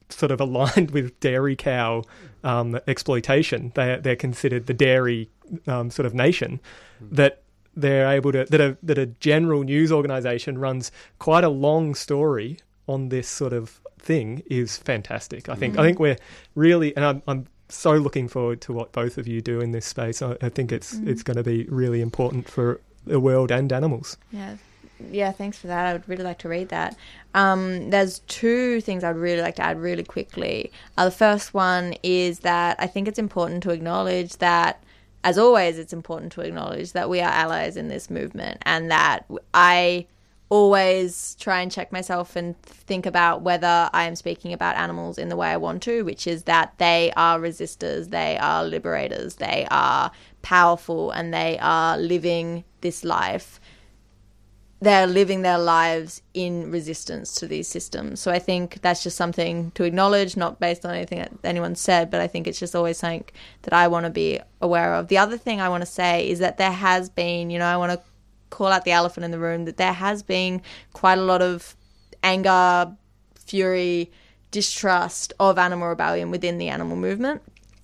sort of aligned with dairy cow um, exploitation. They, they're considered the dairy um, sort of nation mm. that they're able to that a that a general news organization runs quite a long story on this sort of thing is fantastic. I think mm. I think we're really and I'm, I'm so looking forward to what both of you do in this space. I, I think it's mm. it's going to be really important for the world and animals. Yeah. Yeah, thanks for that. I would really like to read that. Um, there's two things I'd really like to add really quickly. Uh, the first one is that I think it's important to acknowledge that as always, it's important to acknowledge that we are allies in this movement and that I always try and check myself and think about whether I am speaking about animals in the way I want to, which is that they are resistors, they are liberators, they are powerful, and they are living this life they're living their lives in resistance to these systems. So I think that's just something to acknowledge, not based on anything that anyone said, but I think it's just always something that I want to be aware of. The other thing I want to say is that there has been, you know, I want to call out the elephant in the room that there has been quite a lot of anger, fury, distrust of animal rebellion within the animal movement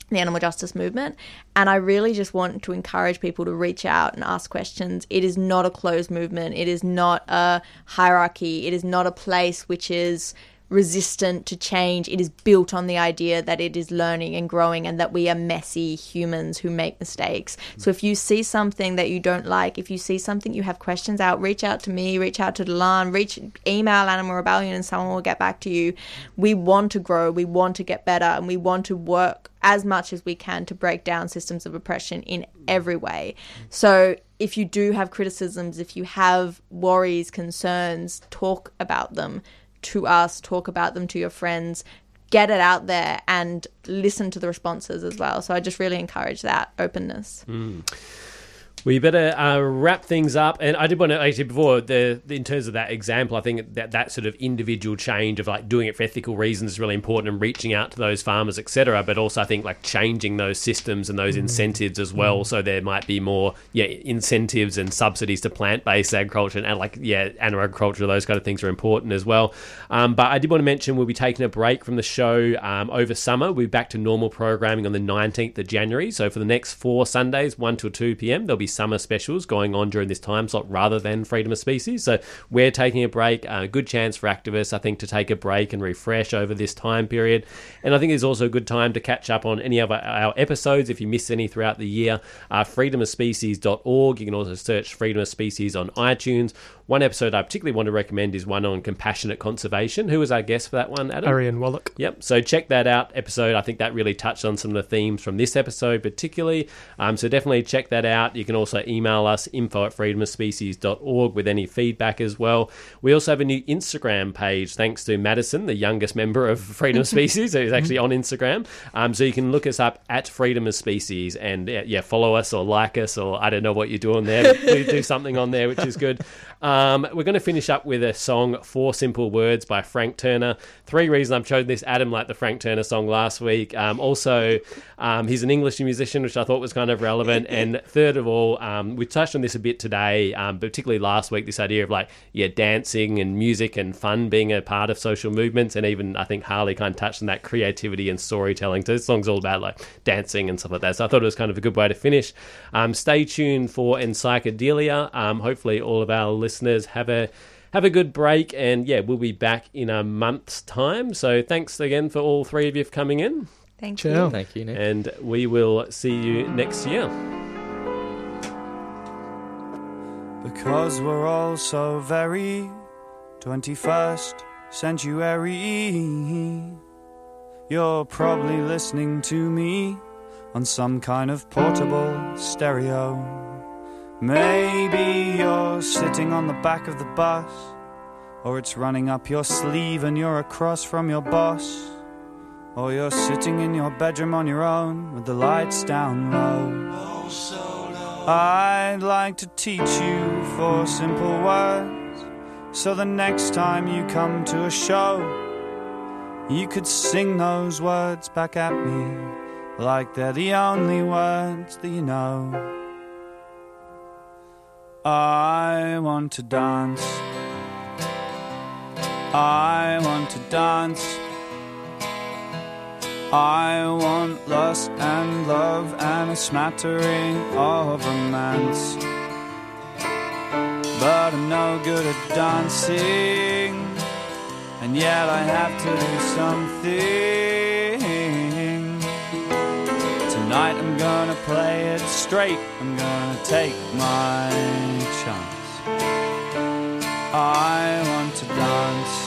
the animal justice movement. And I really just want to encourage people to reach out and ask questions. It is not a closed movement, it is not a hierarchy, it is not a place which is resistant to change. It is built on the idea that it is learning and growing and that we are messy humans who make mistakes. Mm. So if you see something that you don't like, if you see something you have questions out, reach out to me, reach out to Dylan, reach email Animal Rebellion and someone will get back to you. We want to grow, we want to get better and we want to work as much as we can to break down systems of oppression in every way. So if you do have criticisms, if you have worries, concerns, talk about them to us, talk about them to your friends, get it out there and listen to the responses as well. So I just really encourage that openness. Mm. We better uh, wrap things up. And I did want to actually before the in terms of that example, I think that that sort of individual change of like doing it for ethical reasons is really important and reaching out to those farmers, etc. But also, I think like changing those systems and those Mm. incentives as well, Mm. so there might be more yeah incentives and subsidies to plant based agriculture and like yeah agriculture. Those kind of things are important as well. Um, but I did want to mention we'll be taking a break from the show um, over summer. We'll be back to normal programming on the 19th of January. So for the next four Sundays, 1 till 2 p.m., there'll be summer specials going on during this time slot rather than Freedom of Species. So we're taking a break. A good chance for activists, I think, to take a break and refresh over this time period. And I think it's also a good time to catch up on any of our- our episodes if you miss any throughout the year. Uh, freedomofspecies.org. You can also search Freedom of Species on iTunes. One episode I particularly want to recommend is one on compassionate conservation. Who was our guest for that one, Adam? Arian Wallach. Yep. So check that out episode. I think that really touched on some of the themes from this episode, particularly. Um, so definitely check that out. You can also email us info at freedomofspecies.org with any feedback as well. We also have a new Instagram page thanks to Madison, the youngest member of Freedom of Species, who's actually on Instagram. Um, so you can look us up at Freedom of Species and yeah, yeah, follow us or like us or I don't know what you're doing there. do, do something on there, which is good. Um, we're going to finish up with a song, Four Simple Words by Frank Turner. Three reasons I've chosen this. Adam liked the Frank Turner song last week. Um, also, um, he's an English musician, which I thought was kind of relevant. and third of all, um, we touched on this a bit today, um, particularly last week, this idea of like, yeah, dancing and music and fun being a part of social movements. And even I think Harley kind of touched on that creativity and storytelling. So this song's all about like dancing and stuff like that. So I thought it was kind of a good way to finish. Um, stay tuned for Encyclodelia. Um, hopefully, all of our listeners have a have a good break, and yeah, we'll be back in a month's time. So thanks again for all three of you for coming in. Thank Ciao. you. Thank you, Nick. And we will see you next year. Because we're all so very 21st century. You're probably listening to me on some kind of portable stereo. Maybe you're sitting on the back of the bus, or it's running up your sleeve and you're across from your boss. Or you're sitting in your bedroom on your own with the lights down low. I'd like to teach you four simple words so the next time you come to a show, you could sing those words back at me like they're the only words that you know. I want to dance. I want to dance. I want lust and love and a smattering of romance. But I'm no good at dancing, and yet I have to do something. Tonight I'm gonna play it straight, I'm gonna take my chance. I want to dance.